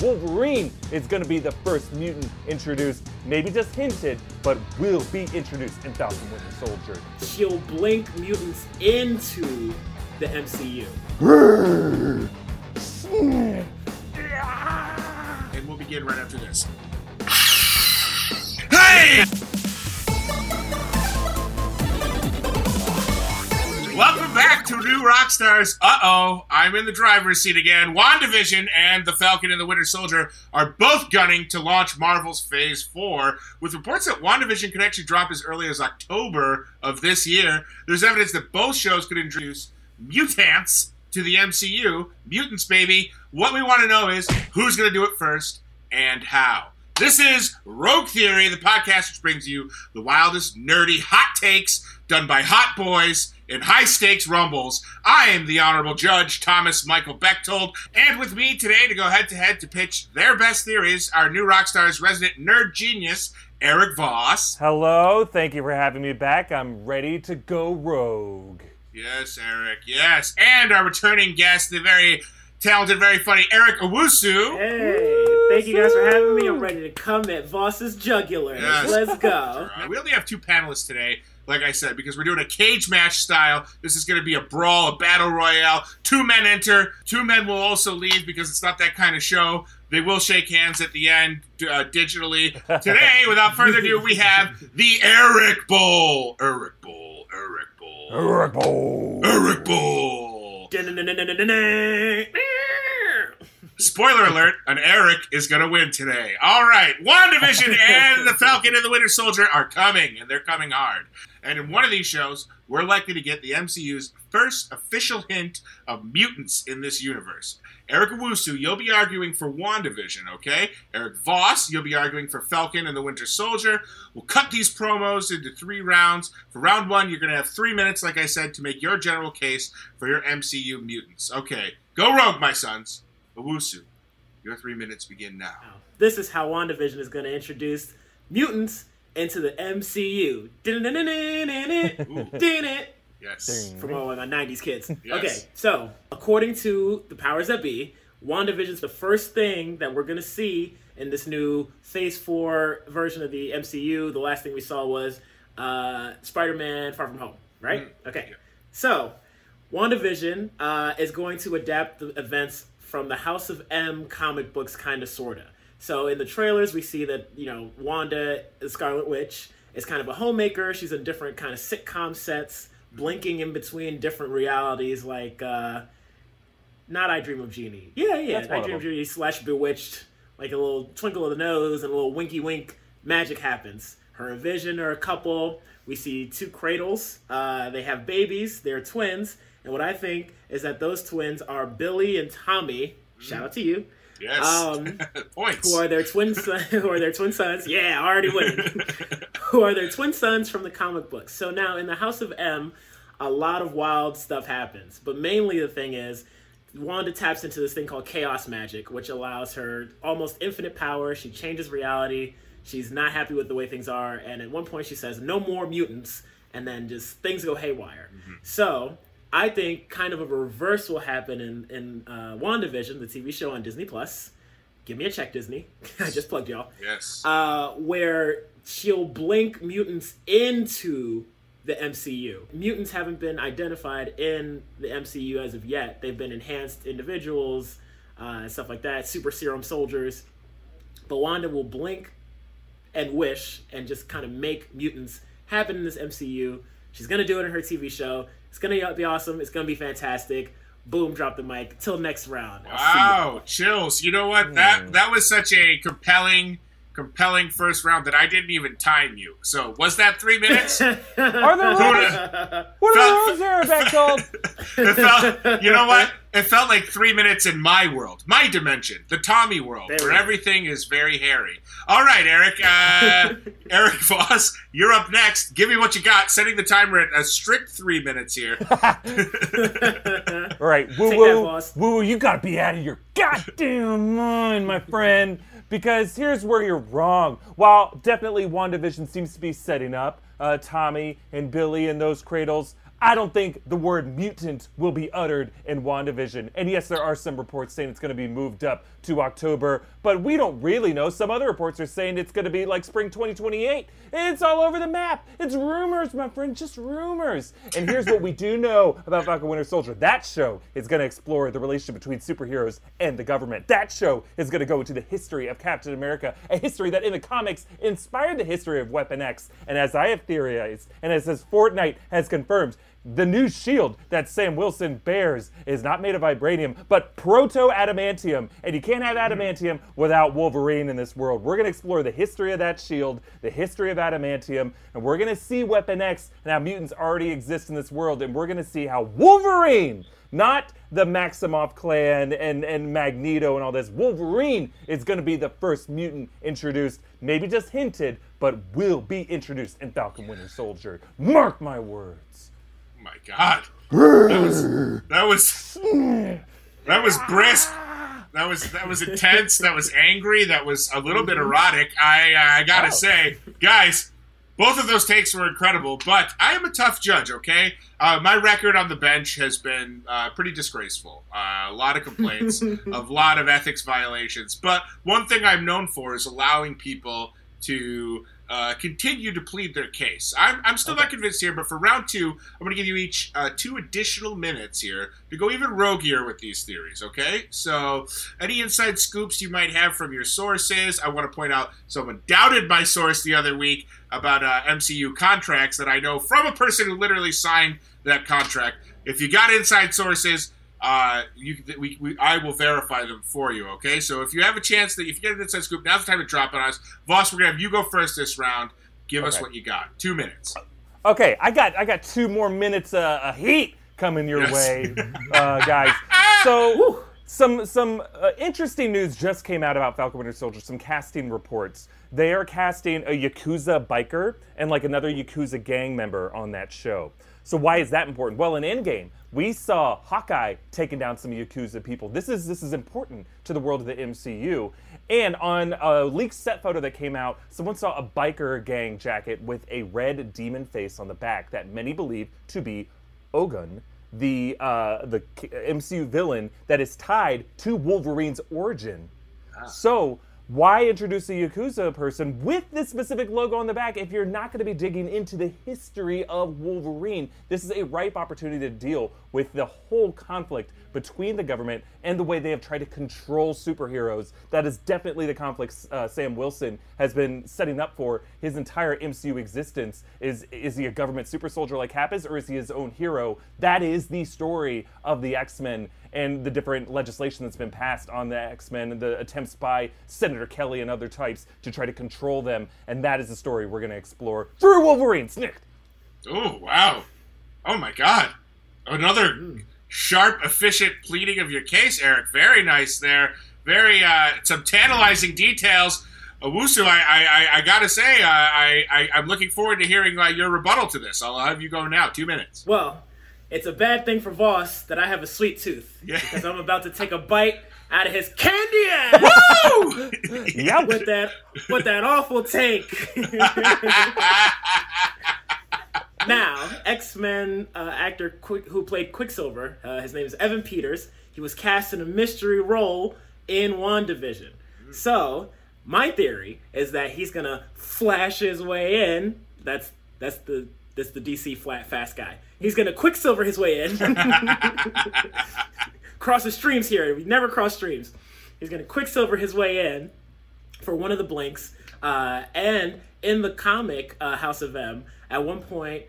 Wolverine is going to be the first mutant introduced, maybe just hinted, but will be introduced in Falcon Winter Soldier. She'll blink mutants into the MCU. And we'll begin right after this. Hey! Welcome back to New Rockstars. Uh oh, I'm in the driver's seat again. WandaVision and The Falcon and the Winter Soldier are both gunning to launch Marvel's Phase 4, with reports that WandaVision could actually drop as early as October of this year. There's evidence that both shows could introduce mutants to the MCU. Mutants, baby. What we want to know is who's going to do it first and how. This is Rogue Theory, the podcast which brings you the wildest, nerdy, hot takes done by hot boys in high stakes rumbles. I am the Honorable Judge Thomas Michael Bechtold, and with me today to go head to head to pitch their best theories, our new Rockstar's resident nerd genius, Eric Voss. Hello, thank you for having me back. I'm ready to go rogue. Yes, Eric, yes. And our returning guest, the very talented, very funny Eric Owusu. Hey, thank you guys for having me. I'm ready to come at Voss's jugular. Yes. Let's go. Uh, we only have two panelists today, like I said, because we're doing a cage match style. This is going to be a brawl, a battle royale. Two men enter, two men will also leave because it's not that kind of show. They will shake hands at the end uh, digitally. Today, without further ado, we have the Eric Bowl. Eric Bowl. Eric Bowl. Eric Bowl. Eric Bowl. Spoiler alert, an Eric is going to win today. All right, WandaVision and The Falcon and the Winter Soldier are coming, and they're coming hard. And in one of these shows, we're likely to get the MCU's first official hint of mutants in this universe. Eric Owusu, you'll be arguing for WandaVision, okay? Eric Voss, you'll be arguing for Falcon and the Winter Soldier. We'll cut these promos into three rounds. For round one, you're going to have three minutes, like I said, to make your general case for your MCU mutants. Okay, go rogue, my sons. Owusu, your three minutes begin now. This is how WandaVision is going to introduce mutants into the MCU. Yes. From all my 90s kids. Yes. Okay, so according to the powers that be, WandaVision's the first thing that we're going to see in this new Phase 4 version of the MCU. The last thing we saw was uh, Spider Man Far From Home, right? Okay. Yeah. So, WandaVision uh, is going to adapt the events from the House of M comic books, kind of, sorta. So, in the trailers, we see that, you know, Wanda, the Scarlet Witch, is kind of a homemaker. She's in different kind of sitcom sets, blinking in between different realities, like, uh, not I Dream of Jeannie. Yeah, yeah, That's I Dream of. Jeannie slash Bewitched, like a little twinkle of the nose and a little winky wink. Magic happens. Her and Vision are a couple. We see two cradles. Uh, they have babies. They're twins. And what I think is that those twins are Billy and Tommy. Shout out to you. Yes. Um, Points. Who are their twin son- who are their twin sons? Yeah, already winning. who are their twin sons from the comic books. So now in the House of M, a lot of wild stuff happens. But mainly the thing is, Wanda taps into this thing called chaos magic, which allows her almost infinite power. She changes reality. She's not happy with the way things are, and at one point she says, "No more mutants," and then just things go haywire. So I think kind of a reverse will happen in in uh, WandaVision, the TV show on Disney Plus. Give me a check, Disney. I just plugged y'all yes. uh, where she'll blink mutants into the MCU. Mutants haven't been identified in the MCU as of yet. They've been enhanced individuals uh, and stuff like that, super serum soldiers. But Wanda will blink and wish and just kind of make mutants happen in this MCU. She's gonna do it in her TV show. It's gonna be awesome. It's gonna be fantastic. Boom, drop the mic. Till next round. I'll see. Wow, chills. You know what? That that was such a compelling, compelling first round that I didn't even time you. So was that three minutes? Are there rules? What are the rules there, Bechtold? felt, you know what? It felt like three minutes in my world, my dimension, the Tommy world, There where go. everything is very hairy. All right, Eric. Uh, Eric Voss, you're up next. Give me what you got. Setting the timer at a strict three minutes here. All right, woo woo, woo woo, you gotta be out of your goddamn mind, my friend. Because here's where you're wrong. While definitely WandaVision seems to be setting up uh, Tommy and Billy and those cradles, I don't think the word mutant will be uttered in WandaVision. And yes, there are some reports saying it's going to be moved up to October, but we don't really know. Some other reports are saying it's going to be like spring 2028. It's all over the map. It's rumors, my friend, just rumors. And here's what we do know about Falcon Winter Soldier that show is going to explore the relationship between superheroes and the government. That show is going to go into the history of Captain America, a history that in the comics inspired the history of Weapon X. And as I have theorized, and as this Fortnite has confirmed, the new shield that Sam Wilson bears is not made of vibranium, but proto adamantium. And you can't have mm-hmm. adamantium without Wolverine in this world. We're going to explore the history of that shield, the history of adamantium, and we're going to see Weapon X and how mutants already exist in this world. And we're going to see how Wolverine, not the Maximoff clan and, and Magneto and all this, Wolverine is going to be the first mutant introduced, maybe just hinted, but will be introduced in Falcon Winter Soldier. Mark my words. My god. That was that was that was brisk. That was that was intense. That was angry. That was a little bit erotic. I uh, I gotta Oh. say, guys, both of those takes were incredible. But I am a tough judge. Okay, uh, my record on the bench has been uh, pretty disgraceful. Uh, a lot of complaints, a lot of ethics violations. But one thing I'm known for is allowing people to uh, continue to plead their case. I'm, I'm still not convinced here, but for round two, I'm going to give you each uh, two additional minutes here to go even roguier with these theories, okay? So, any inside scoops you might have from your sources, I want to point out someone doubted my source the other week about uh, MCU contracts that I know from a person who literally signed that contract. If you got inside sources, uh, you we, we I will verify them for you. Okay, so if you have a chance that if you get an inside scoop, now's the time to drop it on us. Voss, we're gonna have you go first this round. Give us what you got. Two minutes. Okay, I got I got two more minutes uh, of heat coming your Yes. way, uh, guys. So some some uh, interesting news just came out about Falcon Winter Soldier. Some casting reports. They are casting a yakuza biker and like another yakuza gang member on that show. So why is that important? Well, in Endgame, we saw Hawkeye taking down some yakuza people. This is this is important to the world of the MCU. And on a leaked set photo that came out, someone saw a biker gang jacket with a red demon face on the back that many believe to be Ogun, the uh, the MCU villain that is tied to Wolverine's origin. So why introduce a Yakuza person with this specific logo on the back if you're not going to be digging into the history of Wolverine? This is a ripe opportunity to deal with the whole conflict between the government and the way they have tried to control superheroes. That is definitely the conflict uh, Sam Wilson has been setting up for his entire MCU existence. Is is he a government super soldier like Cap is, or is he his own hero? That is the story of the X Men and the different legislation that's been passed on the X-Men and the attempts by Senator Kelly and other types to try to control them. And that is the story we're going to explore through Wolverine. Snicked. Oh wow! Oh my God! Another sharp, efficient pleading of your case, Eric. Very nice there. Very uh, some tantalizing details. Owusu, I, I, I, gotta say, uh, I, I, I'm looking forward to hearing uh, your rebuttal to this. I'll have you go now. Two minutes. Well, it's a bad thing for Voss that I have a sweet tooth. Yeah. Because I'm about to take a bite out of his candy ass Woo! Yeah. with that with that awful take. now, X Men uh, actor who played Quicksilver, uh, his name is Evan Peters. He was cast in a mystery role in WandaVision. So, my theory is that he's gonna flash his way in. That's that's the that's the DC flat fast guy. He's gonna Quicksilver his way in. cross the streams here. We never cross streams. He's gonna Quicksilver his way in for one of the blinks. Uh, and in the comic uh, House of M, at one point,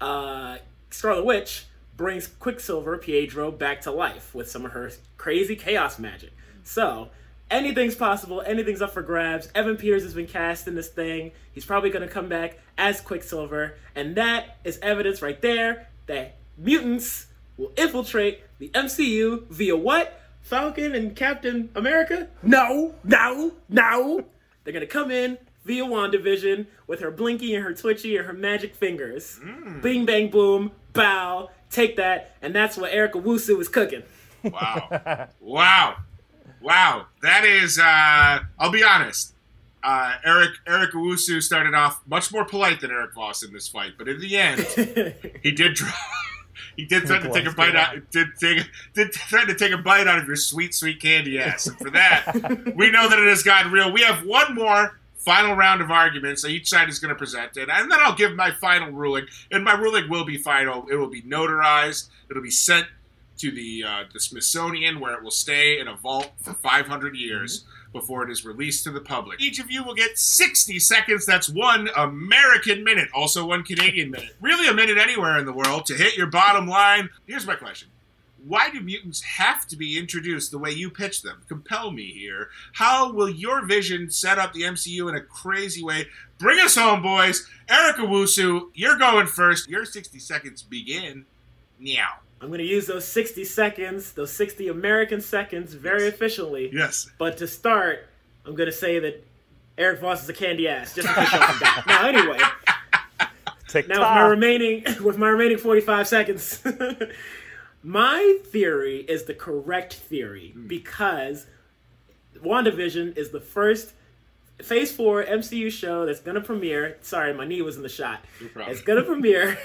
uh, Scarlet Witch brings Quicksilver Pietro back to life with some of her crazy chaos magic. So anything's possible. Anything's up for grabs. Evan Peters has been cast in this thing. He's probably going to come back as Quicksilver, and that is evidence right there that mutants will infiltrate the MCU via what? Falcon and Captain America? No, no, no. They're gonna come in via WandaVision with her blinky and her twitchy and her magic fingers. Bing bang boom, bow, take that, and that's what Eric Owusu is cooking. Wow. wow. Wow. That is uh I'll be honest. Uh Eric Eric Owusu started off much more polite than Eric Voss in this fight, but in the end, he did drop He did threaten to take a bite out. Did take did threaten to take a bite out of your sweet, sweet candy ass. And for that, we know that it has gotten real. We have one more final round of arguments that each side is going to present, and, and then I'll give my final ruling. And my ruling will be final. It will be notarized. It'll be sent to the uh, the Smithsonian, where it will stay in a vault for 500 years. Mm-hmm before it is released to the public. Each of you will get 60 seconds. That's one American minute, also one Canadian minute. Really a minute anywhere in the world to hit your bottom line. Here's my question. Why do mutants have to be introduced the way you pitch them? Compel me here. How will your vision set up the MCU in a crazy way? Bring us home, boys. Eric Owusu, you're going first. Your 60 seconds begin now. I'm going to use those 60 seconds, those 60 American seconds, very yes. efficiently. Yes. But to start, I'm going to say that Eric Voss is a candy ass, just in case you forgot. Now, anyway. TikTok. Now, with my remaining with my remaining 45 seconds, my theory is the correct theory mm. because WandaVision is the first Phase Four MCU show that's gonna premiere. Sorry, my knee was in the shot. No it's gonna premiere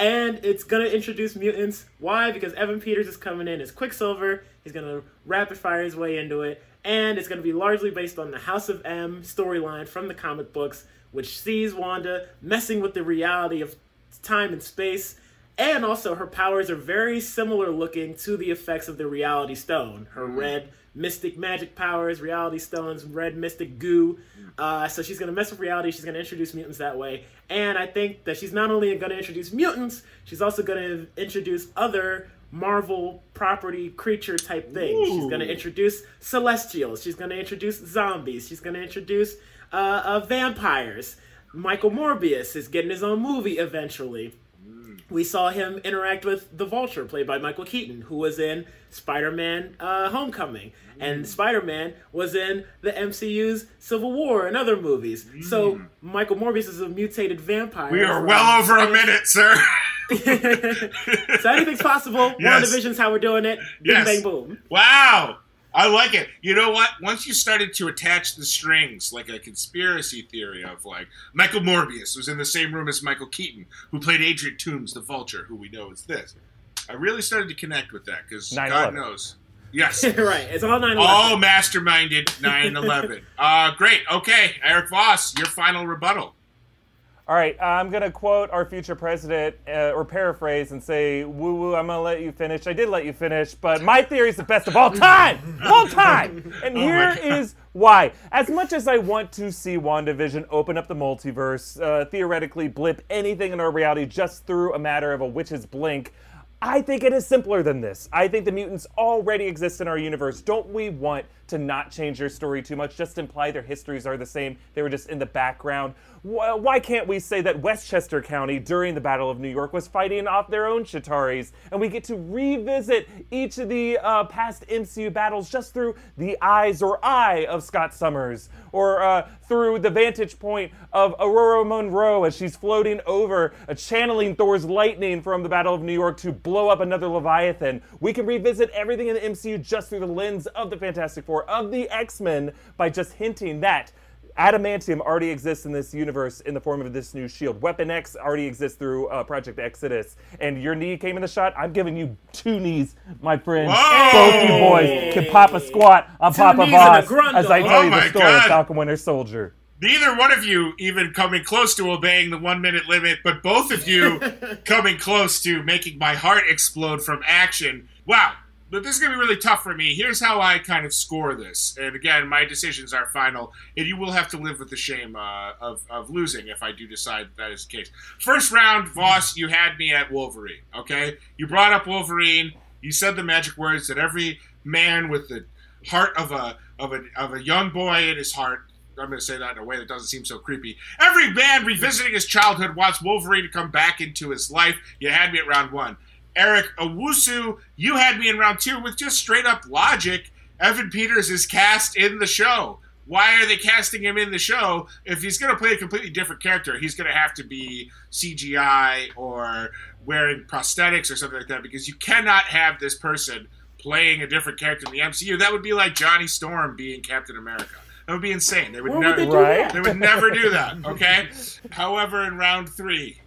and it's gonna introduce mutants. Why? Because Evan Peters is coming in as Quicksilver. He's gonna rapid fire his way into it, and it's gonna be largely based on the House of M storyline from the comic books, which sees Wanda messing with the reality of time and space. And also, her powers are very similar looking to the effects of the Reality Stone. Her mm-hmm. red mystic magic powers, reality stones, red mystic goo. Uh, so she's going to mess with reality. She's going to introduce mutants that way. And I think that she's not only going to introduce mutants, she's also going to introduce other Marvel property creature type things. Ooh. She's going to introduce celestials. She's going to introduce zombies. She's going to introduce uh, uh, vampires. Michael Morbius is getting his own movie eventually we saw him interact with the Vulture, played by Michael Keaton, who was in Spider-Man: uh, Homecoming, mm. and Spider-Man was in the MCU's Civil War and other movies. Mm. So Michael Morbius is a mutated vampire. We are well over a minute, sir. so anything's possible. Yes. WandaVision's how we're doing it. Yes. Bang, boom. Wow. I like it. You know what? Once you started to attach the strings, like a conspiracy theory of like Michael Morbius was in the same room as Michael Keaton, who played Adrian Toomes, the Vulture, who we know is this. I really started to connect with that because God knows. Yes. right. It's all 9 All masterminded 9 11. uh, great. Okay. Eric Voss, your final rebuttal. All right, I'm going to quote our future president uh, or paraphrase and say, woo woo, I'm going to let you finish. I did let you finish, but my theory is the best of all time! all time! And oh here is why. As much as I want to see WandaVision open up the multiverse, uh, theoretically blip anything in our reality just through a matter of a witch's blink, I think it is simpler than this. I think the mutants already exist in our universe. Don't we want to not change their story too much, just imply their histories are the same? They were just in the background. Why can't we say that Westchester County during the Battle of New York was fighting off their own Chitauris, and we get to revisit each of the uh, past MCU battles just through the eyes or eye of Scott Summers, or uh, through the vantage point of Ororo Munroe as she's floating over, uh, channeling Thor's lightning from the Battle of New York to blow up another Leviathan. We can revisit everything in the MCU just through the lens of the Fantastic Four, of the X Men, by just hinting that Adamantium already exists in this universe in the form of this new shield. Weapon X already exists through uh, Project Exodus. And your knee came in the shot. I'm giving you two knees, my friend. Whoa! Both you boys can pop a squat on two Papa Voss as I tell oh you the story God. of Falcon Winter Soldier. Neither one of you even coming close to obeying the one minute limit, but both of you coming close to making my heart explode from action. Wow, but this is going to be really tough for me. Here's how I kind of score this. And again, my decisions are final, and you will have to live with the shame uh, of, of losing if I do decide that is the case. First round, Voss, you had me at Wolverine, okay? You brought up Wolverine. You said the magic words that every man with the heart of a, of a, of a young boy in his heart I'm going to say that in a way that doesn't seem so creepy. Every man revisiting his childhood wants Wolverine to come back into his life. You had me at round one. Eric Owusu, you had me in round two with just straight up logic. Evan Peters is cast in the show. Why are they casting him in the show? If he's going to play a completely different character, he's going to have to be CGI or wearing prosthetics or something like that because you cannot have this person playing a different character in the MCU. That would be like Johnny Storm being Captain America. That would be insane. They would never would they, right? they would never do that. Okay. However, in round three,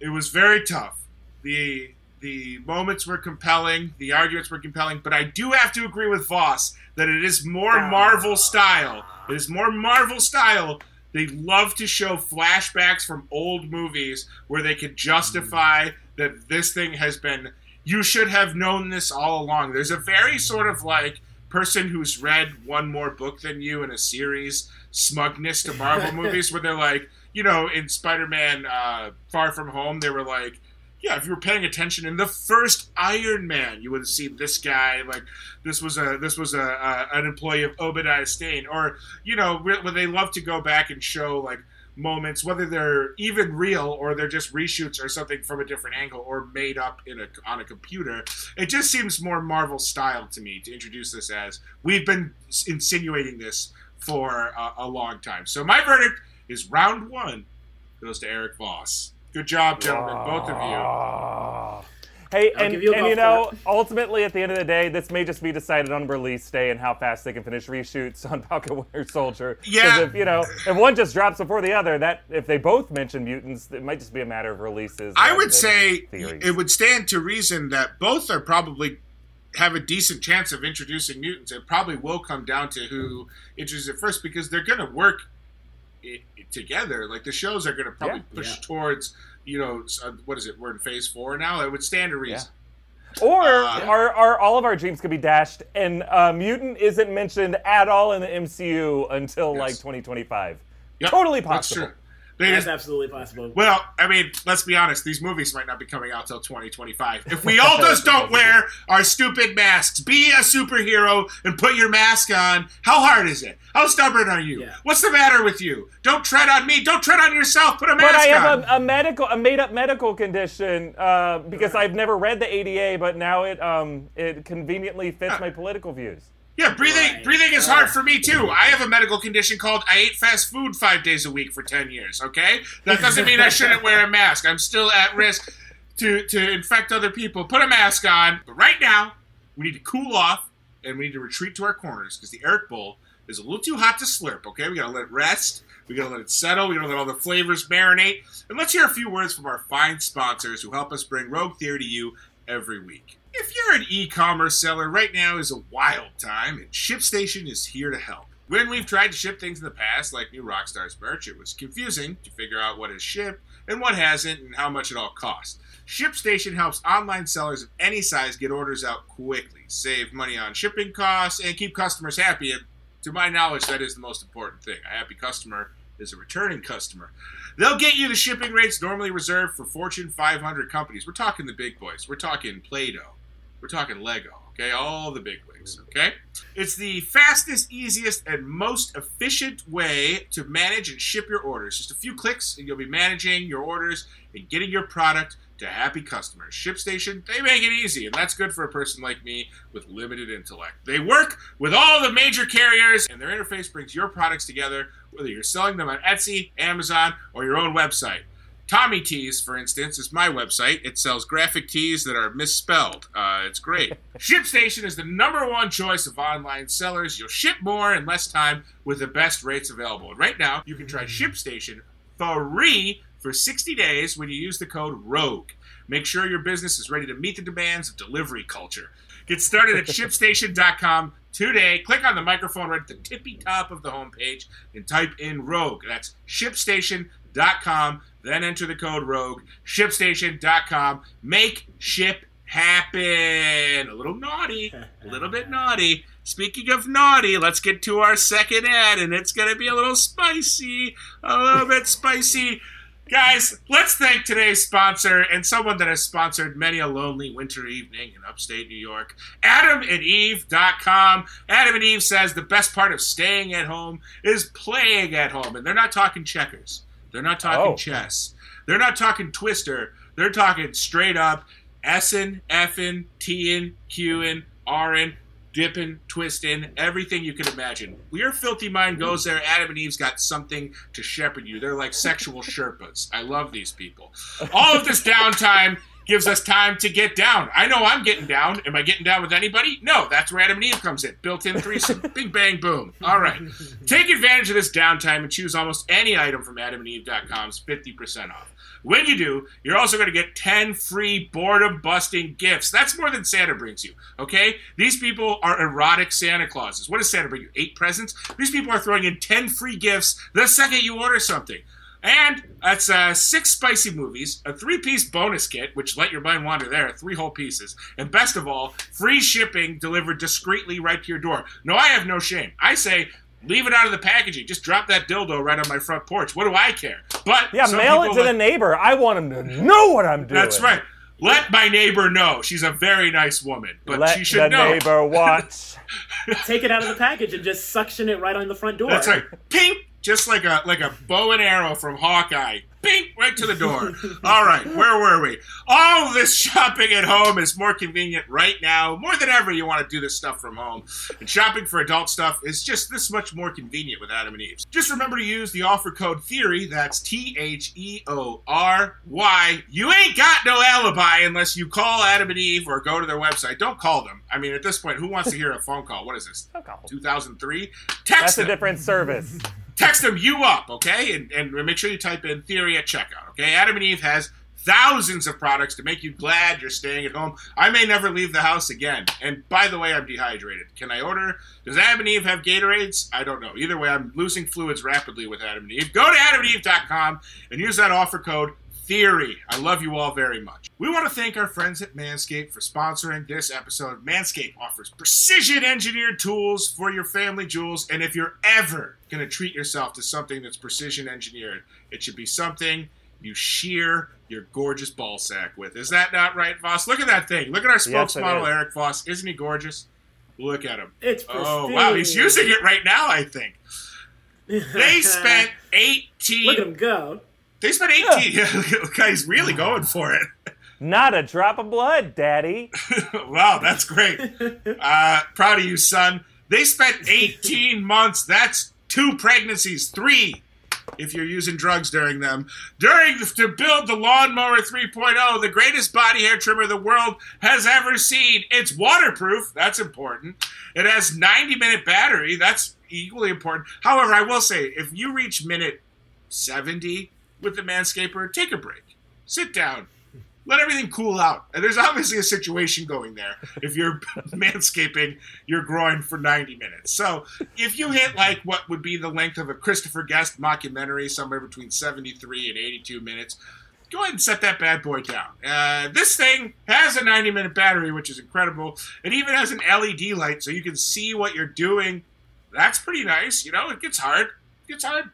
it was very tough the the moments were compelling, the arguments were compelling, but I do have to agree with Voss that it is more Marvel style. It is more Marvel style. They love to show flashbacks from old movies where they could justify that this thing has been. You should have known this all along. There's a very sort of like person who's read one more book than you in a series smugness to Marvel movies where they're like, you know, in Spider-Man uh, Far From Home, they were like, yeah, if you were paying attention in the first Iron Man, you would have seen this guy like this was a this was a, a an employee of Obadiah Stane, or you know, where they love to go back and show like moments, whether they're even real or they're just reshoots or something from a different angle or made up in a on a computer. It just seems more Marvel style to me to introduce this as we've been insinuating this for a, a long time. So my verdict is round one goes to Eric Voss. Good job, gentlemen, ah. both of you. Hey, I'll and, you and you know, ultimately, at the end of the day, this may just be decided on release day and how fast they can finish reshoots on Falcon Winter Soldier. Yeah. if, you know, if one just drops before the other, that if they both mention mutants, it might just be a matter of releases. I would say theories. it would stand to reason that both are probably have a decent chance of introducing mutants. It probably will come down to who introduces it first because they're going to work it, it together. Like the shows are going to probably Yeah. push Yeah. towards you know uh, what is it? We're in phase four now. It would stand to reason. Or Uh, are, are all of our dreams could be dashed, and uh, mutant isn't mentioned at all in the MCU until like 2025. Yep, Totally That's possible. True. They That's just, absolutely possible. well, I mean, let's be honest. These movies might not be coming out till 2025. If we all just don't wear our stupid masks, be a superhero and put your mask on. How hard is it? How stubborn are you? Yeah. What's the matter with you? Don't tread on me. Don't tread on yourself. Put a mask But I on. have a, a medical, a made-up medical condition uh, because I've never read the ADA, but now it um, it conveniently fits my political views. Yeah, breathing. Right. Breathing is hard for me too. I have a medical condition called I ate fast food five days a week for 10 years. Okay, that doesn't mean I shouldn't wear a mask. I'm still at risk to to infect other people. Put a mask on. But right now, we need to cool off and we need to retreat to our corners because the Eric Bowl is a little too hot to slurp. Okay, we gotta let it rest. We gotta let it settle. We gotta let all the flavors marinate. And let's hear a few words from our fine sponsors who help us bring Rogue Theory to you every week. If you're an e-commerce seller, right now is a wild time, and ShipStation is here to help. When we've tried to ship things in the past, like new Rockstars merch, it was confusing to figure out what is shipped and what hasn't and how much it all costs. ShipStation helps online sellers of any size get orders out quickly, save money on shipping costs, and keep customers happy. And to my knowledge, that is the most important thing. A happy customer is a returning customer. They'll get you the shipping rates normally reserved for Fortune 500 companies. We're talking the big boys. We're talking Play-Doh. We're talking Lego. Okay, all the big wigs. Okay, it's the fastest, easiest, and most efficient way to manage and ship your orders. Just a few clicks, and you'll be managing your orders and getting your product to happy customers. ShipStation, they make it easy, and that's good for a person like me with limited intellect. They work with all the major carriers, and their interface brings your products together, whether you're selling them on Etsy, Amazon, or your own website. Tommy Tees, for instance, is my website. It sells graphic tees that are misspelled. Uh, it's great. ShipStation is the number one choice of online sellers. You'll ship more in less time with the best rates available. And right now, you can try ShipStation free for 60 days when you use the code ROGUE. Make sure your business is ready to meet the demands of delivery culture. Get started at shipstation.com today. Click on the microphone right at the tippy top of the homepage and type in Rogue. That's shipstation.com. Then enter the code Rogue. Shipstation.com. Make ship happen. A little naughty. A little bit naughty. Speaking of naughty, let's get to our second ad, and it's going to be a little spicy. A little bit spicy. Guys, let's thank today's sponsor and someone that has sponsored many a lonely winter evening in upstate New York, adam and AdamandEve.com. Adam and Eve says the best part of staying at home is playing at home. And they're not talking checkers, they're not talking Oh. chess, they're not talking twister, they're talking straight up S'ing, F'ing, T'ing, Q'ing, R'ing, dipping, twisting, everything you can imagine. Your filthy mind goes there. Adam and Eve's got something to shepherd you. They're like sexual Sherpas. I love these people. All of this downtime gives us time to get down. I know I'm getting down. Am I getting down with anybody? No, that's where Adam and Eve comes in. Built in threesome. Bing, bang, boom. All right. Take advantage of this downtime and choose almost any item from adamandeve.com's 50% off. When you do, you're also going to get 10 free boredom busting gifts. That's more than Santa brings you, okay? These people are erotic Santa Clauses. What does Santa bring you? Eight presents? These people are throwing in 10 free gifts the second you order something. And that's uh, six spicy movies, a three piece bonus kit, which let your mind wander there, three whole pieces. And best of all, free shipping delivered discreetly right to your door. No, I have no shame. I say, leave it out of the packaging. Just drop that dildo right on my front porch. What do I care? But Yeah, mail it to like- the neighbor. I want him to know what I'm doing. That's right. Let my neighbor know. She's a very nice woman, but Let she should the know. neighbor watch. Take it out of the package and just suction it right on the front door. That's right. Ping! Just like a like a bow and arrow from Hawkeye. Ping! Right to the door. All right, where were we? All this shopping at home is more convenient right now. More than ever, you want to do this stuff from home. And shopping for adult stuff is just this much more convenient with Adam and Eve. Just remember to use the offer code THEORY. That's T H E O R Y. You ain't got no alibi unless you call Adam and Eve or go to their website. Don't call them. I mean, at this point, who wants to hear a phone call? What is this? 2003? Text That's a different service. Text them you up, okay? And, and make sure you type in theory at checkout, okay? Adam and Eve has thousands of products to make you glad you're staying at home. I may never leave the house again. And by the way, I'm dehydrated. Can I order? Does Adam and Eve have Gatorades? I don't know. Either way, I'm losing fluids rapidly with Adam and Eve. Go to adamandeve.com and use that offer code theory. I love you all very much. We want to thank our friends at Manscaped for sponsoring this episode. Manscaped offers precision engineered tools for your family jewels, and if you're ever going to treat yourself to something that's precision engineered, it should be something you shear your gorgeous ball sack with. Is that not right, Voss? Look at that thing. Look at our spokesmodel, is. Eric Voss. Isn't he gorgeous? Look at him. It's Oh, wow. He's using it right now, I think. They spent 18 Look at him go. They spent 18. Yeah. guy's really going for it. Not a drop of blood, Daddy. wow, that's great. Uh, proud of you, son. They spent 18 months. That's two pregnancies, three if you're using drugs during them. During the, to build the lawnmower 3.0, the greatest body hair trimmer the world has ever seen. It's waterproof. That's important. It has 90 minute battery. That's equally important. However, I will say, if you reach minute 70 with the Manscaper, take a break. Sit down. Let everything cool out. And there's obviously a situation going there if you're manscaping your groin for 90 minutes. So if you hit like what would be the length of a Christopher Guest mockumentary, somewhere between 73 and 82 minutes, go ahead and set that bad boy down. Uh, this thing has a 90 minute battery, which is incredible. It even has an LED light so you can see what you're doing. That's pretty nice. You know, it gets hard. It gets hard.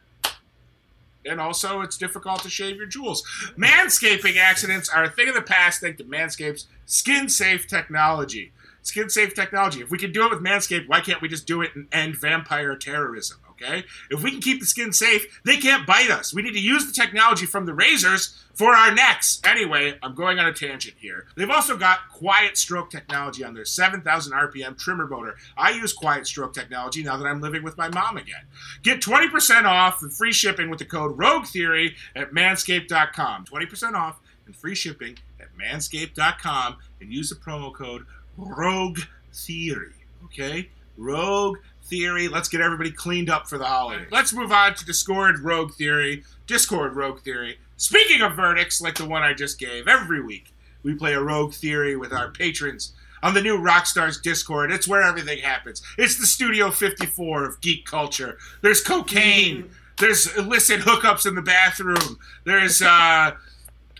And also, it's difficult to shave your jewels. Manscaping accidents are a thing of the past thanks to Manscaped's skin safe technology. Skin safe technology. If we can do it with Manscaped, why can't we just do it and end vampire terrorism? Okay? If we can keep the skin safe, they can't bite us. We need to use the technology from the razors for our necks. Anyway, I'm going on a tangent here. They've also got quiet stroke technology on their 7,000 RPM trimmer motor. I use quiet stroke technology now that I'm living with my mom again. Get 20% off and free shipping with the code Rogue Theory at manscaped.com. 20% off and free shipping at manscaped.com and use the promo code Rogue Theory. Okay? Rogue Theory. Let's get everybody cleaned up for the holidays. Let's move on to Discord Rogue Theory. Discord Rogue Theory. Speaking of verdicts like the one I just gave, every week we play a Rogue Theory with our patrons on the new Rockstars Discord. It's where everything happens. It's the Studio 54 of geek culture. There's cocaine. There's illicit hookups in the bathroom. There's uh,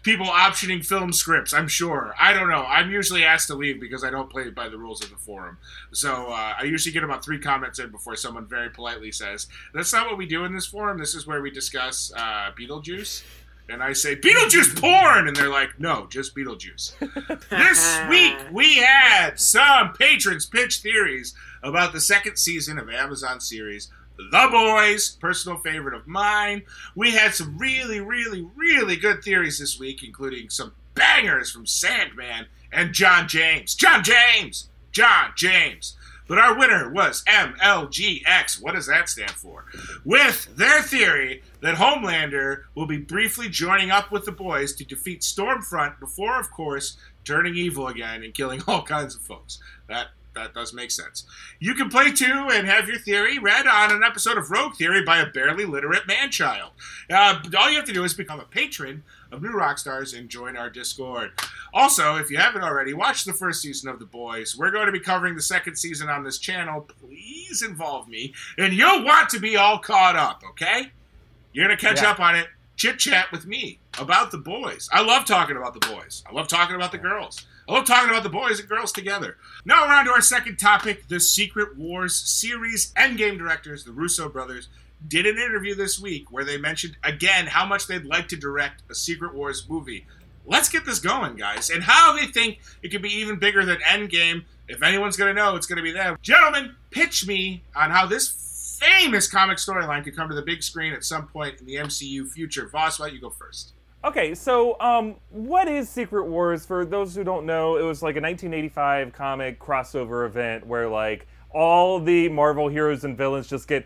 people optioning film scripts. I'm sure. I don't know. I'm usually asked to leave because I don't play by the rules of the forum. So uh, I usually get about three comments in before someone very politely says, "That's not what we do in this forum. This is where we discuss uh, Beetlejuice." And I say, Beetlejuice porn! And they're like, no, just Beetlejuice. this week, we had some patrons pitch theories about the second season of Amazon series The Boys, personal favorite of mine. We had some really, really, really good theories this week, including some bangers from Sandman and John James. John James! John James. But our winner was MLGX. What does that stand for? With their theory that Homelander will be briefly joining up with the boys to defeat Stormfront before, of course, turning evil again and killing all kinds of folks. That that does make sense. You can play too and have your theory read on an episode of Rogue Theory by a barely literate man-child. Uh, all you have to do is become a patron of New Rockstars and join our Discord. Also, if you haven't already, watch the first season of The Boys. We're going to be covering the second season on this channel. Please involve me, and you'll want to be all caught up, okay? You're going to catch Yeah. up on it, chit chat with me about The Boys. I love talking about The Boys. I love talking about the girls. Love talking about the boys and girls together. Now we're on to our second topic the Secret Wars series. Endgame directors, the Russo brothers, did an interview this week where they mentioned again how much they'd like to direct a Secret Wars movie. Let's get this going, guys, and how they think it could be even bigger than Endgame. If anyone's going to know, it's going to be them. Gentlemen, pitch me on how this famous comic storyline could come to the big screen at some point in the MCU future. Voss, why don't you go first? Okay, so um, what is Secret Wars? For those who don't know, it was like a 1985 comic crossover event where like all the Marvel heroes and villains just get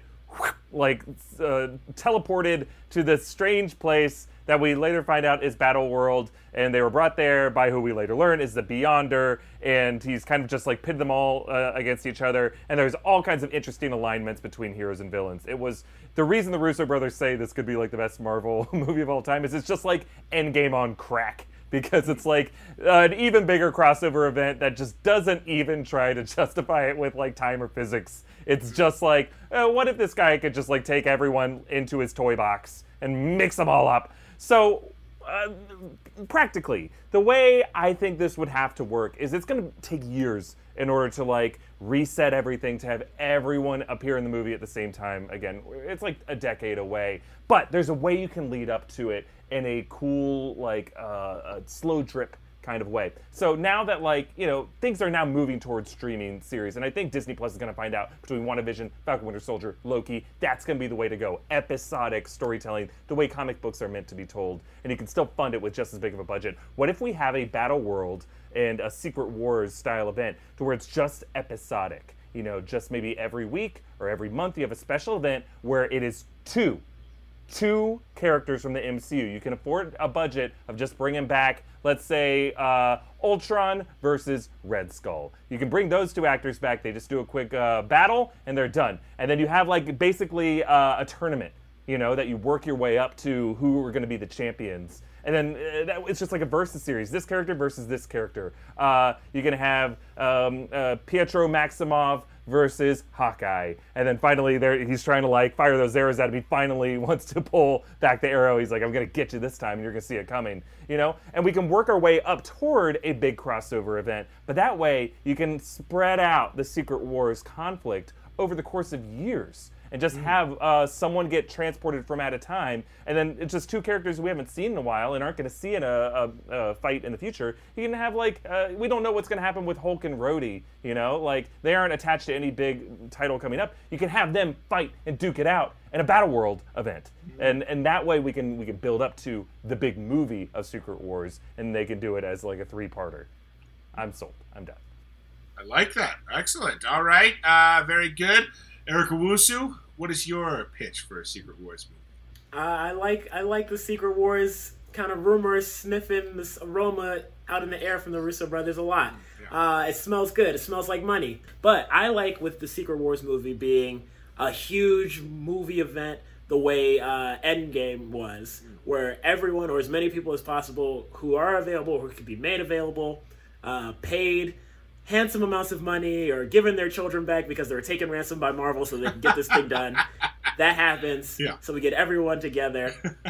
like uh, teleported to this strange place that we later find out is Battle World, and they were brought there by who we later learn is the Beyonder, and he's kind of just like pitted them all uh, against each other, and there's all kinds of interesting alignments between heroes and villains. It was the reason the Russo brothers say this could be like the best Marvel movie of all time is it's just like Endgame on crack because it's like an even bigger crossover event that just doesn't even try to justify it with like time or physics. It's just like, uh, what if this guy could just like take everyone into his toy box and mix them all up? So, uh, practically, the way I think this would have to work is it's going to take years in order to like reset everything to have everyone appear in the movie at the same time again. It's like a decade away, but there's a way you can lead up to it in a cool, like, uh, a slow drip kind of way. So now that like you know things are now moving towards streaming series, and I think Disney Plus is going to find out between WandaVision, Falcon Winter Soldier, Loki, that's going to be the way to go. Episodic storytelling, the way comic books are meant to be told, and you can still fund it with just as big of a budget. What if we have a Battle World and a Secret Wars style event to where it's just episodic? You know, just maybe every week or every month you have a special event where it is two two characters from the MCU. You can afford a budget of just bringing back, let's say, uh, Ultron versus Red Skull. You can bring those two actors back. They just do a quick uh, battle and they're done. And then you have like basically uh, a tournament, you know, that you work your way up to who are going to be the champions. And then uh, that, it's just like a versus series. This character versus this character. Uh, you can have um, uh, Pietro Maximoff versus Hawkeye. And then finally, there he's trying to like fire those arrows at him. He finally wants to pull back the arrow. He's like, "I'm gonna get you this time, and you're gonna see it coming." You know. And we can work our way up toward a big crossover event. But that way, you can spread out the Secret Wars conflict over the course of years. And just have uh, someone get transported from at a time, and then it's just two characters we haven't seen in a while and aren't going to see in a, a, a fight in the future. You can have like uh, we don't know what's going to happen with Hulk and Rhodey. You know, like they aren't attached to any big title coming up. You can have them fight and duke it out in a Battle World event, and and that way we can we can build up to the big movie of Secret Wars, and they can do it as like a three-parter. I'm sold. I'm done. I like that. Excellent. All right. Uh, very good. Eric Owusu, what is your pitch for a Secret Wars movie? Uh, I like I like the Secret Wars kind of rumors sniffing this aroma out in the air from the Russo brothers a lot. Uh, it smells good. It smells like money. But I like with the Secret Wars movie being a huge movie event the way uh, Endgame was, where everyone or as many people as possible who are available, who could be made available, uh, paid handsome amounts of money or given their children back because they were taken ransom by Marvel so they can get this thing done. That happens. Yeah. So we get everyone together.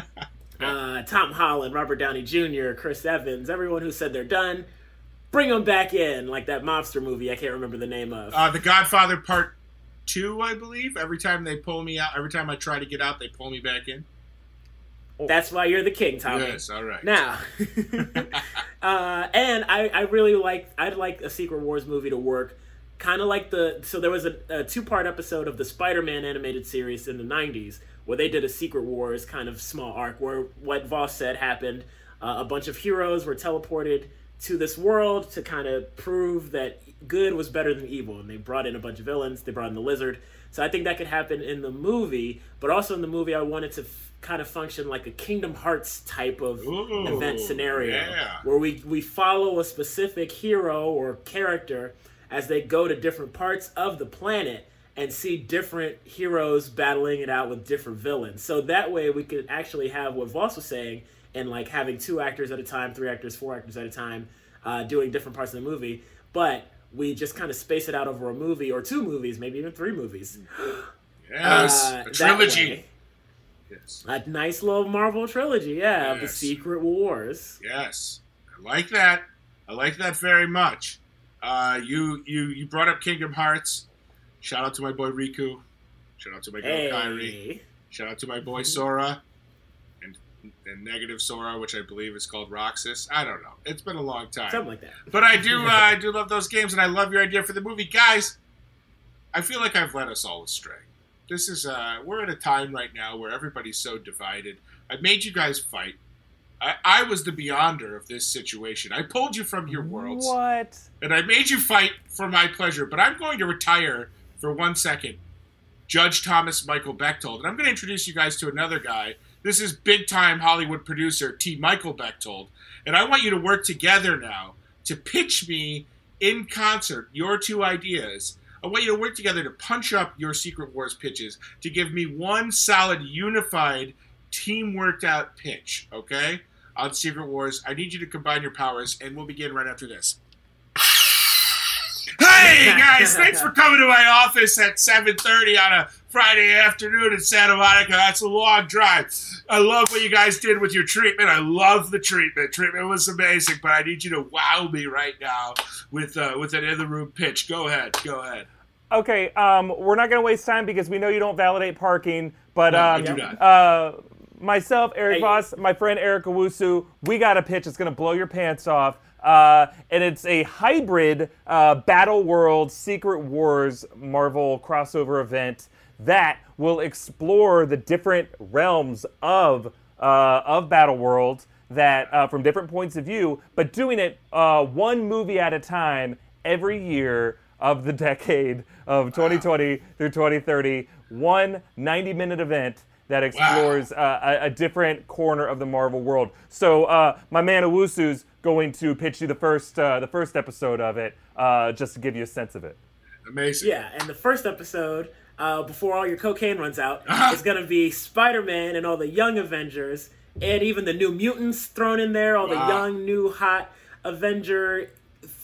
Uh, Tom Holland, Robert Downey Jr., Chris Evans, everyone who said they're done, bring them back in, like that mobster movie I can't remember the name of. Uh, the Godfather Part Two, I believe. Every time they pull me out, every time I try to get out, they pull me back in. That's why you're the king, Tommy. Yes. All right. Now, uh, and I, I really like I'd like a Secret Wars movie to work, kind of like the so there was a, a two part episode of the Spider Man animated series in the '90s where they did a Secret Wars kind of small arc where what Voss said happened. Uh, a bunch of heroes were teleported to this world to kind of prove that good was better than evil, and they brought in a bunch of villains. They brought in the Lizard. So I think that could happen in the movie, but also in the movie, I wanted to f- kind of function like a Kingdom Hearts type of Ooh, event scenario yeah. where we we follow a specific hero or character as they go to different parts of the planet and see different heroes battling it out with different villains. So that way we could actually have what Voss was saying and like having two actors at a time, three actors, four actors at a time, uh, doing different parts of the movie. But we just kind of space it out over a movie or two movies, maybe even three movies. Yes, Uh, a trilogy. Yes. A nice little Marvel trilogy, yeah, of the Secret Wars. Yes, I like that. I like that very much. Uh, you you you brought up Kingdom Hearts. Shout out to my boy Riku. Shout out to my girl. Hey. Shout out to my boy Sora. And, and negative Sora, which I believe is called Roxas. I don't know. It's been a long time. Something like that. But I do uh, I do love those games, and I love your idea for the movie, guys. I feel like I've led us all astray. This is uh, we're at a time right now where everybody's so divided. I made you guys fight. I, I was the beyonder of this situation. I pulled you from your worlds, What? and I made you fight for my pleasure. But I'm going to retire for one second. Judge Thomas Michael Bechtold, and I'm going to introduce you guys to another guy. This is big time Hollywood producer T. Michael Bechtold, and I want you to work together now to pitch me in concert your two ideas. I want you to work together to punch up your Secret Wars pitches to give me one solid, unified, team worked out pitch, okay? On Secret Wars. I need you to combine your powers, and we'll begin right after this. Hey guys, thanks for coming to my office at 7:30 on a Friday afternoon in Santa Monica. That's a long drive. I love what you guys did with your treatment. I love the treatment. Treatment was amazing, but I need you to wow me right now with uh, with an in the room pitch. Go ahead. Go ahead. Okay, um, we're not going to waste time because we know you don't validate parking. But No, I um, do not. Uh, myself, Eric Hey. Voss, my friend Eric Owusu, we got a pitch. It's going to blow your pants off. Uh, and it's a hybrid uh, Battle World Secret Wars Marvel crossover event that will explore the different realms of uh, of Battle World that uh, from different points of view, but doing it uh, one movie at a time every year of the decade of 2020 through 2030. One 90 minute event that explores uh, a, a different corner of the Marvel world. So uh, my man Owusu's going to pitch you the first uh, the first episode of it, uh, just to give you a sense of it. Amazing. Yeah, and the first episode, uh, before all your cocaine runs out, Uh-huh. is gonna be Spider-Man and all the young Avengers, and even the new mutants thrown in there, all the young, new, hot Avenger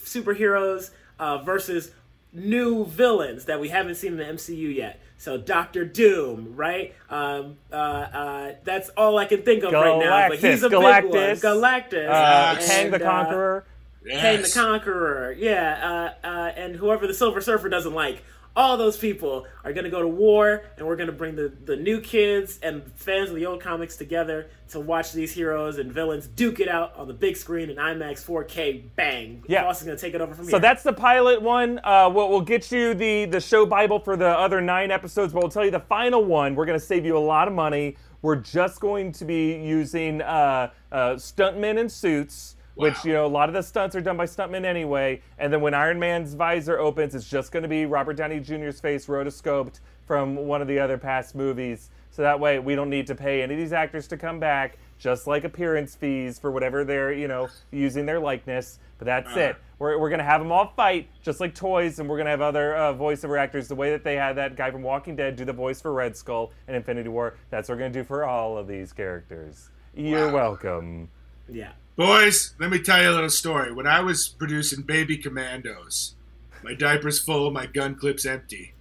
superheroes uh, versus new villains that we haven't seen in the MCU yet. So Doctor Doom, right? Um, uh, uh, that's all I can think of right now. But he's a Galactus, big one. Galactus, Uh, Yes. Kang the and, uh, Conqueror. Kang the Conqueror, yeah, uh, uh, and whoever the Silver Surfer doesn't like. All those people are gonna go to war, and we're gonna bring the, the new kids and fans of the old comics together to watch these heroes and villains duke it out on the big screen in IMAX 4K. Bang! Yeah. Boss is gonna take it over from me. So here. that's the pilot one. Uh, we'll, we'll get you the the show bible for the other nine episodes, but we'll tell you the final one. We're going to save you a lot of money. We're just going to be using uh, uh, stuntmen in suits, which Wow. you know a lot of the stunts are done by stuntmen anyway. And then when Iron Man's visor opens, it's just going to be Robert Downey Jr.'s face rotoscoped from one of the other past movies. So that way we don't need to pay any of these actors to come back, just like appearance fees for whatever they're you know using their likeness. But that's Uh-huh. it. We're, we're gonna have them all fight just like toys, and we're gonna have other uh, voiceover actors the way that they had that guy from Walking Dead do the voice for Red Skull and Infinity War. That's what we're gonna do for all of these characters. You're Wow. welcome. Yeah. Boys, let me tell you a little story. When I was producing Baby Commandos, my diaper's full, my gun clip's empty.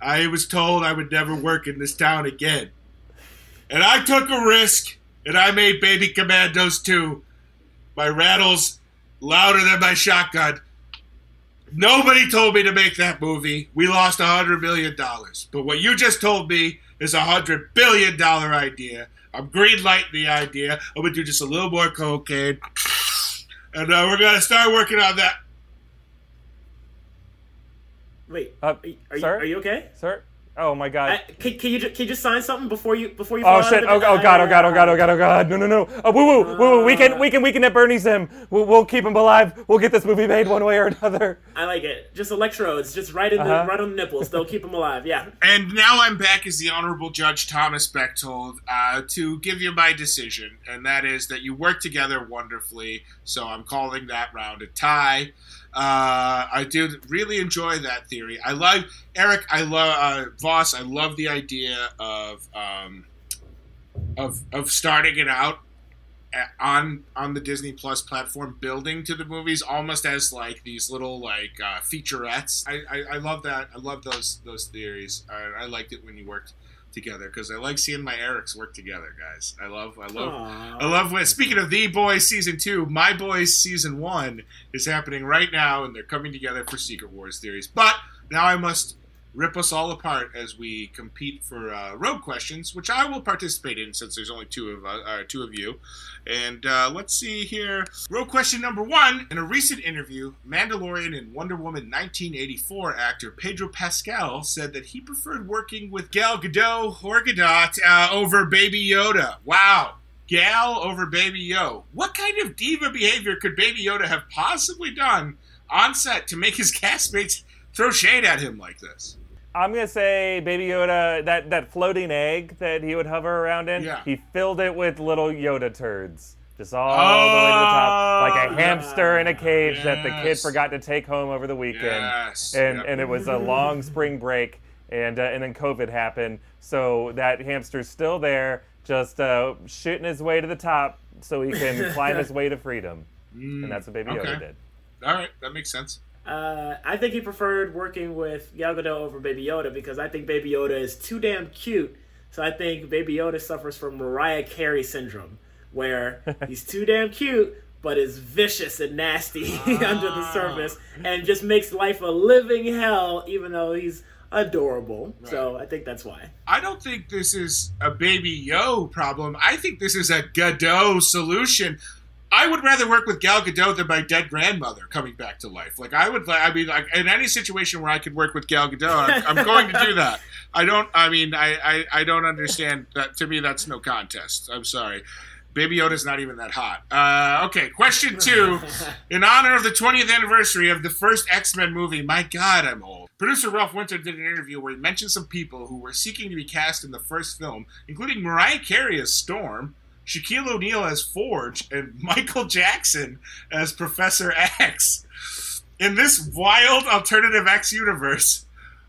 I was told I would never work in this town again. And I took a risk, and I made Baby Commandos 2. My rattles louder than my shotgun. Nobody told me to make that movie. We lost a hundred million dollars. But what you just told me is a hundred billion dollar idea. I'm green lighting the idea. I'm gonna do just a little more cocaine, and uh, we're gonna start working on that. Wait, Uh, are, you- are, you, sir? are you okay? Sir? Oh my God. I, can, can you ju- can you just sign something before you before you? Oh fall out shit! of Oh, the- oh god! Oh god! Oh god! Oh god! Oh god! No! No! No! Oh, woo! Woo! Woo! woo. We can we can we can at Bernie's him. We'll, we'll keep him alive. We'll get this movie made one way or another. I like it. Just electrodes, just right in the Uh-huh. right on the nipples. They'll keep him alive. Yeah. And now I'm back as the Honorable Judge Thomas Bechtold uh, to give you my decision, and that is that you work together wonderfully. So I'm calling that round a tie. Uh, I did really enjoy that theory. I love Eric. I love uh, Voss. I love the idea of um, of of starting it out on on the Disney Plus platform, building to the movies almost as like these little like uh, featurettes. I, I, I love that. I love those those theories. I, I liked it when you worked together because I like seeing my Erics work together, guys. I love I love I love when. Speaking of the boys season two, my boys season one is happening right now, and they're coming together for Secret Wars theories. But now I must rip us all apart as we compete for uh, road questions, which I will participate in since there's only two of uh, uh, two of you. And uh, let's see here. Road question number one. In a recent interview, Mandalorian and Wonder Woman 1984 actor Pedro Pascal said that he preferred working with Gal Gadot or Gadot uh, over Baby Yoda. Wow. Gal over Baby Yoda. What kind of diva behavior could Baby Yoda have possibly done on set to make his castmates throw shade at him like this? I'm gonna say Baby Yoda, that that floating egg that he would hover around in. Yeah. He filled it with little Yoda turds, just all the way to the top, like a Oh, hamster in a cage that the kid forgot to take home over the weekend. Yes. And Yep. and it was a long spring break, and uh, and then COVID happened, so that hamster's still there, just uh, shooting his way to the top so he can climb his way to freedom. and that's what Baby okay. Yoda did. All right, that makes sense. Uh, I think he preferred working with Gal Gadot over Baby Yoda because I think Baby Yoda is too damn cute. So I think Baby Yoda suffers from Mariah Carey syndrome, where he's too damn cute but is vicious and nasty under the surface and just makes life a living hell, even though he's adorable. So I think that's why. I don't think this is a Baby Yo problem. I think this is a Gadot solution. I would rather work with Gal Gadot than my dead grandmother coming back to life. Like I would, I mean, like in any situation where I could work with Gal Gadot, I'm, I'm going to do that. I don't. I mean, I, I, I don't understand that. To me, that's no contest. I'm sorry. Baby Yoda's not even that hot. Uh, okay, question two. In honor of the 20th anniversary of the first X Men movie, my God, I'm old. Producer Ralph Winter did an interview where he mentioned some people who were seeking to be cast in the first film, including Mariah Carey as Storm, Shaquille O'Neal as Forge, and Michael Jackson as Professor X. In this wild alternative X universe,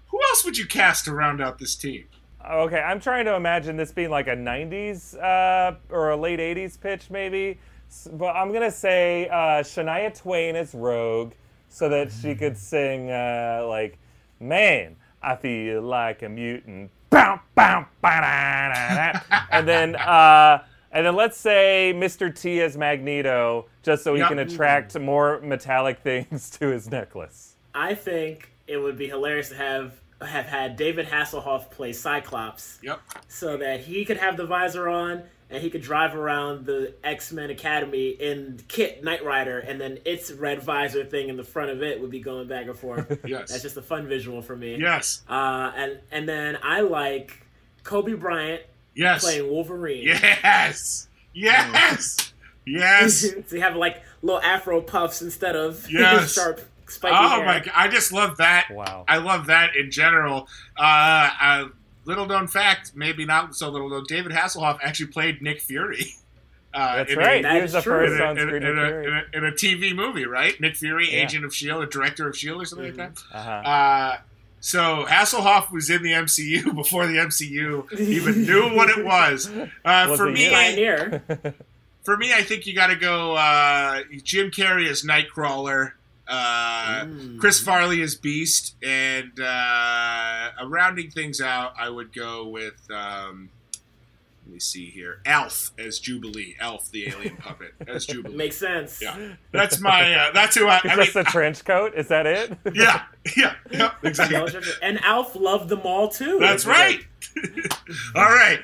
who else would you cast to round out this team? Okay, I'm trying to imagine this being like a 90s uh, or a late 80s pitch, maybe. But I'm gonna say uh, Shania Twain as Rogue, so that she could sing uh, like, "Man, I feel like a mutant." Bow, bow, ba-da-da-da. and then, uh, and then let's say Mr. T as Magneto, just so he Yep. can attract more metallic things to his necklace. I think it would be hilarious to have have had David Hasselhoff play Cyclops. Yep. so that he could have the visor on and he could drive around the X Men Academy in KITT Knight Rider, and then its red visor thing in the front of it would be going back and forth. Yes. That's just a fun visual for me. Yes. Uh, and and then I like Kobe Bryant Yes. playing Wolverine. Yes. Yes. Yes. so you have like little Afro puffs instead of Yes. sharp spiky Oh hair. my god! I just love that. Wow. I love that in general. Uh, uh, little known fact, maybe not so little known. David Hasselhoff actually played Nick Fury. Uh, That's in right. A, That he was the first in, a, in, a, in, Fury. in, a, TV movie, right? Nick Fury, Yeah. agent of Shield, a director of Shield, or something like that. Uh-huh. Uh, so Hasselhoff was in the MCU before the MCU even knew what it was. Uh, Was for me, you? Pioneer. for me, I think you got to go uh, Jim Carrey as Nightcrawler, uh, Chris Farley as Beast, and uh, rounding things out, I would go with. Um, let me see here, Alf as Jubilee, Alf the alien puppet as Jubilee. Makes sense. yeah, that's my. Uh, that's who I. I mean, Just a trench coat? Is that it? yeah, yeah, yeah, exactly. And Alf loved them all too. That's right. All right.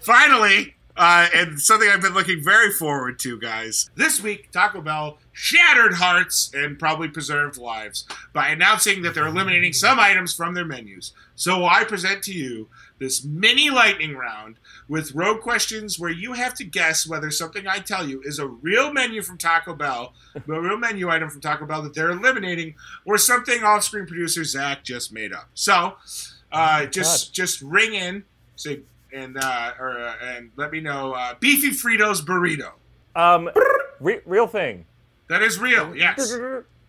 Finally, uh, and something I've been looking very forward to, guys. This week, Taco Bell shattered hearts and probably preserved lives by announcing that they're eliminating some items from their menus. So I present to you this mini lightning round with road questions where you have to guess whether something I tell you is a real menu from Taco Bell, a real menu item from Taco Bell that they're eliminating, or something off-screen producer Zach just made up. So, uh, just just ring in, say, and uh, or uh, and let me know. Uh, Beefy Fritos burrito. Um, re- real thing. That is real. Yes.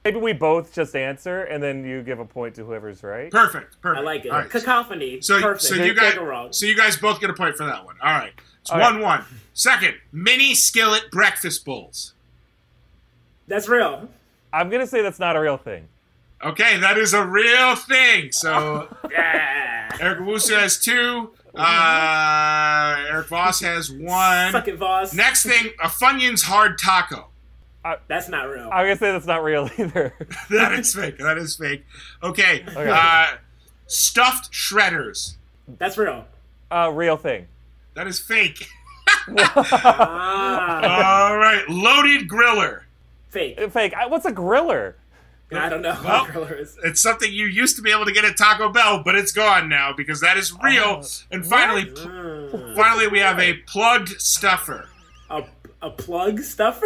Maybe we both just answer and then you give a point to whoever's right. Perfect. Perfect. I like it. All right. Cacophony. So, Perfect. so you Can't guys, wrong. so you guys both get a point for that one. All right, it's All right. one one. Second, mini skillet breakfast bowls. That's real. I'm gonna say that's not a real thing. Okay, that is a real thing. So Yeah. Eric Owusu has two. Uh, Eric Voss has one. Suck it, Voss. Next thing, a Funyuns hard taco. That's not real. I'm gonna say that's not real either. That is fake. That is fake. Okay. Okay. Uh, stuffed shredders. That's real. uh, real thing. That is fake. Ah, All right. Loaded griller. fake. Fake. I- What's a griller? I don't know Well, what griller is. It's something you used to be able to get at Taco Bell, but it's gone now because that is real. Oh, and finally, Mm. finally, we have a plugged stuffer. A, a plug stuffer?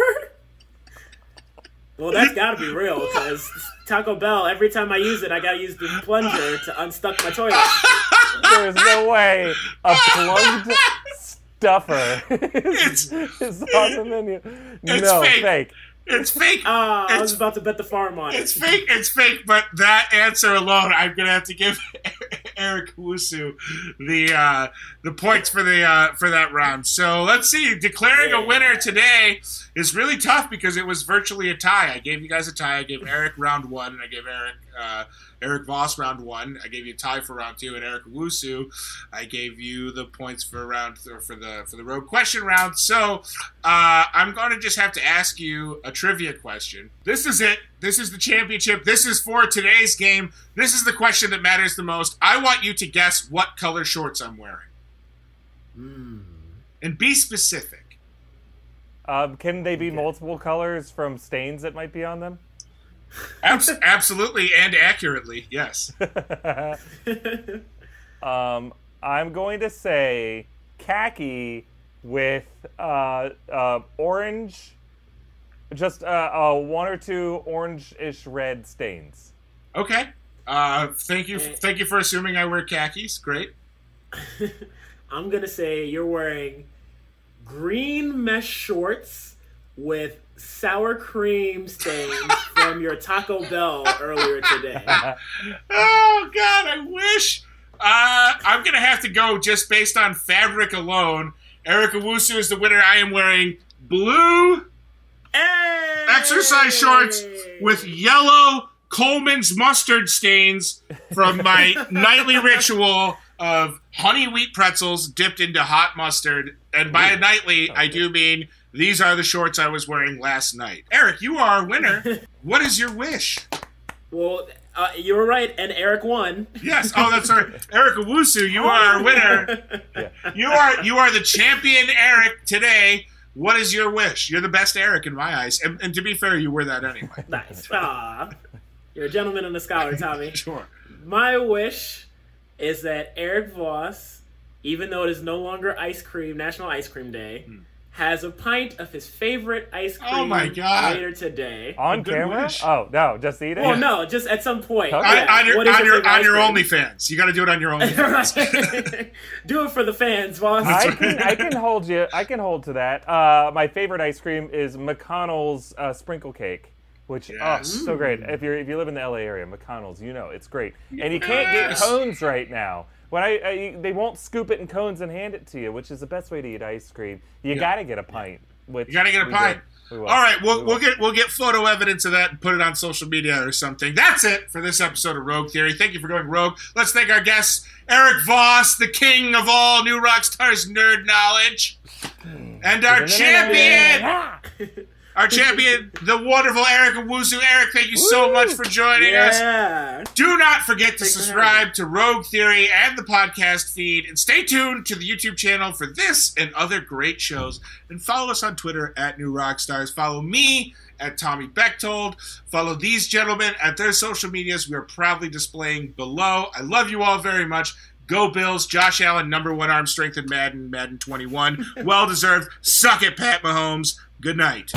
Well, that's gotta be real because Taco Bell. Every time I use it, I gotta use the plunger to unstuck my toilet. There's no way a plugged stuffer It's is, is on the menu. It's no, fake. fake. It's fake. Ah, I was about to bet the farm on it. It's fake. It's fake. But that answer alone, I'm gonna have to give Eric Owusu the uh, the points for the uh, for that round. So let's see. Declaring a winner today is really tough because it was virtually a tie. I gave you guys a tie. I gave Eric round one, and I gave Eric uh, Eric Voss round one. I gave you a tie for round two, and Eric Owusu, I gave you the points for round or for the for the road question round. So uh, I'm going to just have to ask you a trivia question. This is it. This is the championship. This is for today's game. This is the question that matters the most. I want you to guess what color shorts I'm wearing, Mm. and be specific. Um, can they be multiple colors from stains that might be on them? Abs- absolutely and accurately, yes. um, I'm going to say khaki with uh, uh, orange, just uh, uh, one or two orange-ish red stains. Okay. Uh, thank you. Thank you for assuming I wear khakis. Great. I'm gonna say you're wearing green mesh shorts with sour cream stains from your Taco Bell earlier today. Oh God, I wish. Uh, I'm gonna have to go just based on fabric alone. Eric Owusu is the winner. I am wearing blue Hey! exercise shorts with yellow Coleman's mustard stains from my nightly ritual of honey wheat pretzels dipped into hot mustard. And by nightly, I do mean these are the shorts I was wearing last night. Eric, you are a winner. What is your wish? Well, uh, you were right, and Eric won. Yes. Oh, that's right. Eric Owusu, you are our winner. You are you are the champion, Eric. Today, what is your wish? You're the best Eric in my eyes. And, and to be fair, you were that anyway. Nice. Aw. You're a gentleman and a scholar, Tommy. Sure. My wish is that Eric Voss, even though it is no longer ice cream National Ice Cream Day, has a pint of his favorite ice cream Hmm. Oh my God. later today. On camera? wish. Oh no, just eat it. Well, no, just at some point. Okay. On, Yeah. on your What is on your favorite on your? OnlyFans. You got to do it on your OnlyFans. Do it for the fans, Voss. I can I can hold you. I can hold to that. Uh, my favorite ice cream is McConnell's uh, sprinkle cake, which Yes. oh so great. If you if you live in the LA area, McConnell's, you know it's great. And you can't get cones right now. When I, I they won't scoop it in cones and hand it to you, which is the best way to eat ice cream. You got to get a pint. Which You got to get a pint. did. We will. All right, we'll, We we'll get we'll get photo evidence of that and put it on social media or something. That's it for this episode of Rogue Theory. Thank you for going rogue. Let's thank our guests, Eric Voss, the king of all new rock stars nerd knowledge, hmm. and our champion! our champion, the wonderful Eric Owusu. Eric, thank you so much for joining us. Do not forget to Thanks subscribe to Rogue Theory and the podcast feed, and stay tuned to the YouTube channel for this and other great shows. And follow us on Twitter at New Rockstars. Follow me at Tommy Bechtold. Follow these gentlemen at their social medias. We are proudly displaying below. I love you all very much. Go Bills. Josh Allen, number one arm strength in Madden, Madden 21. Well deserved. Suck it, Pat Mahomes. Good night.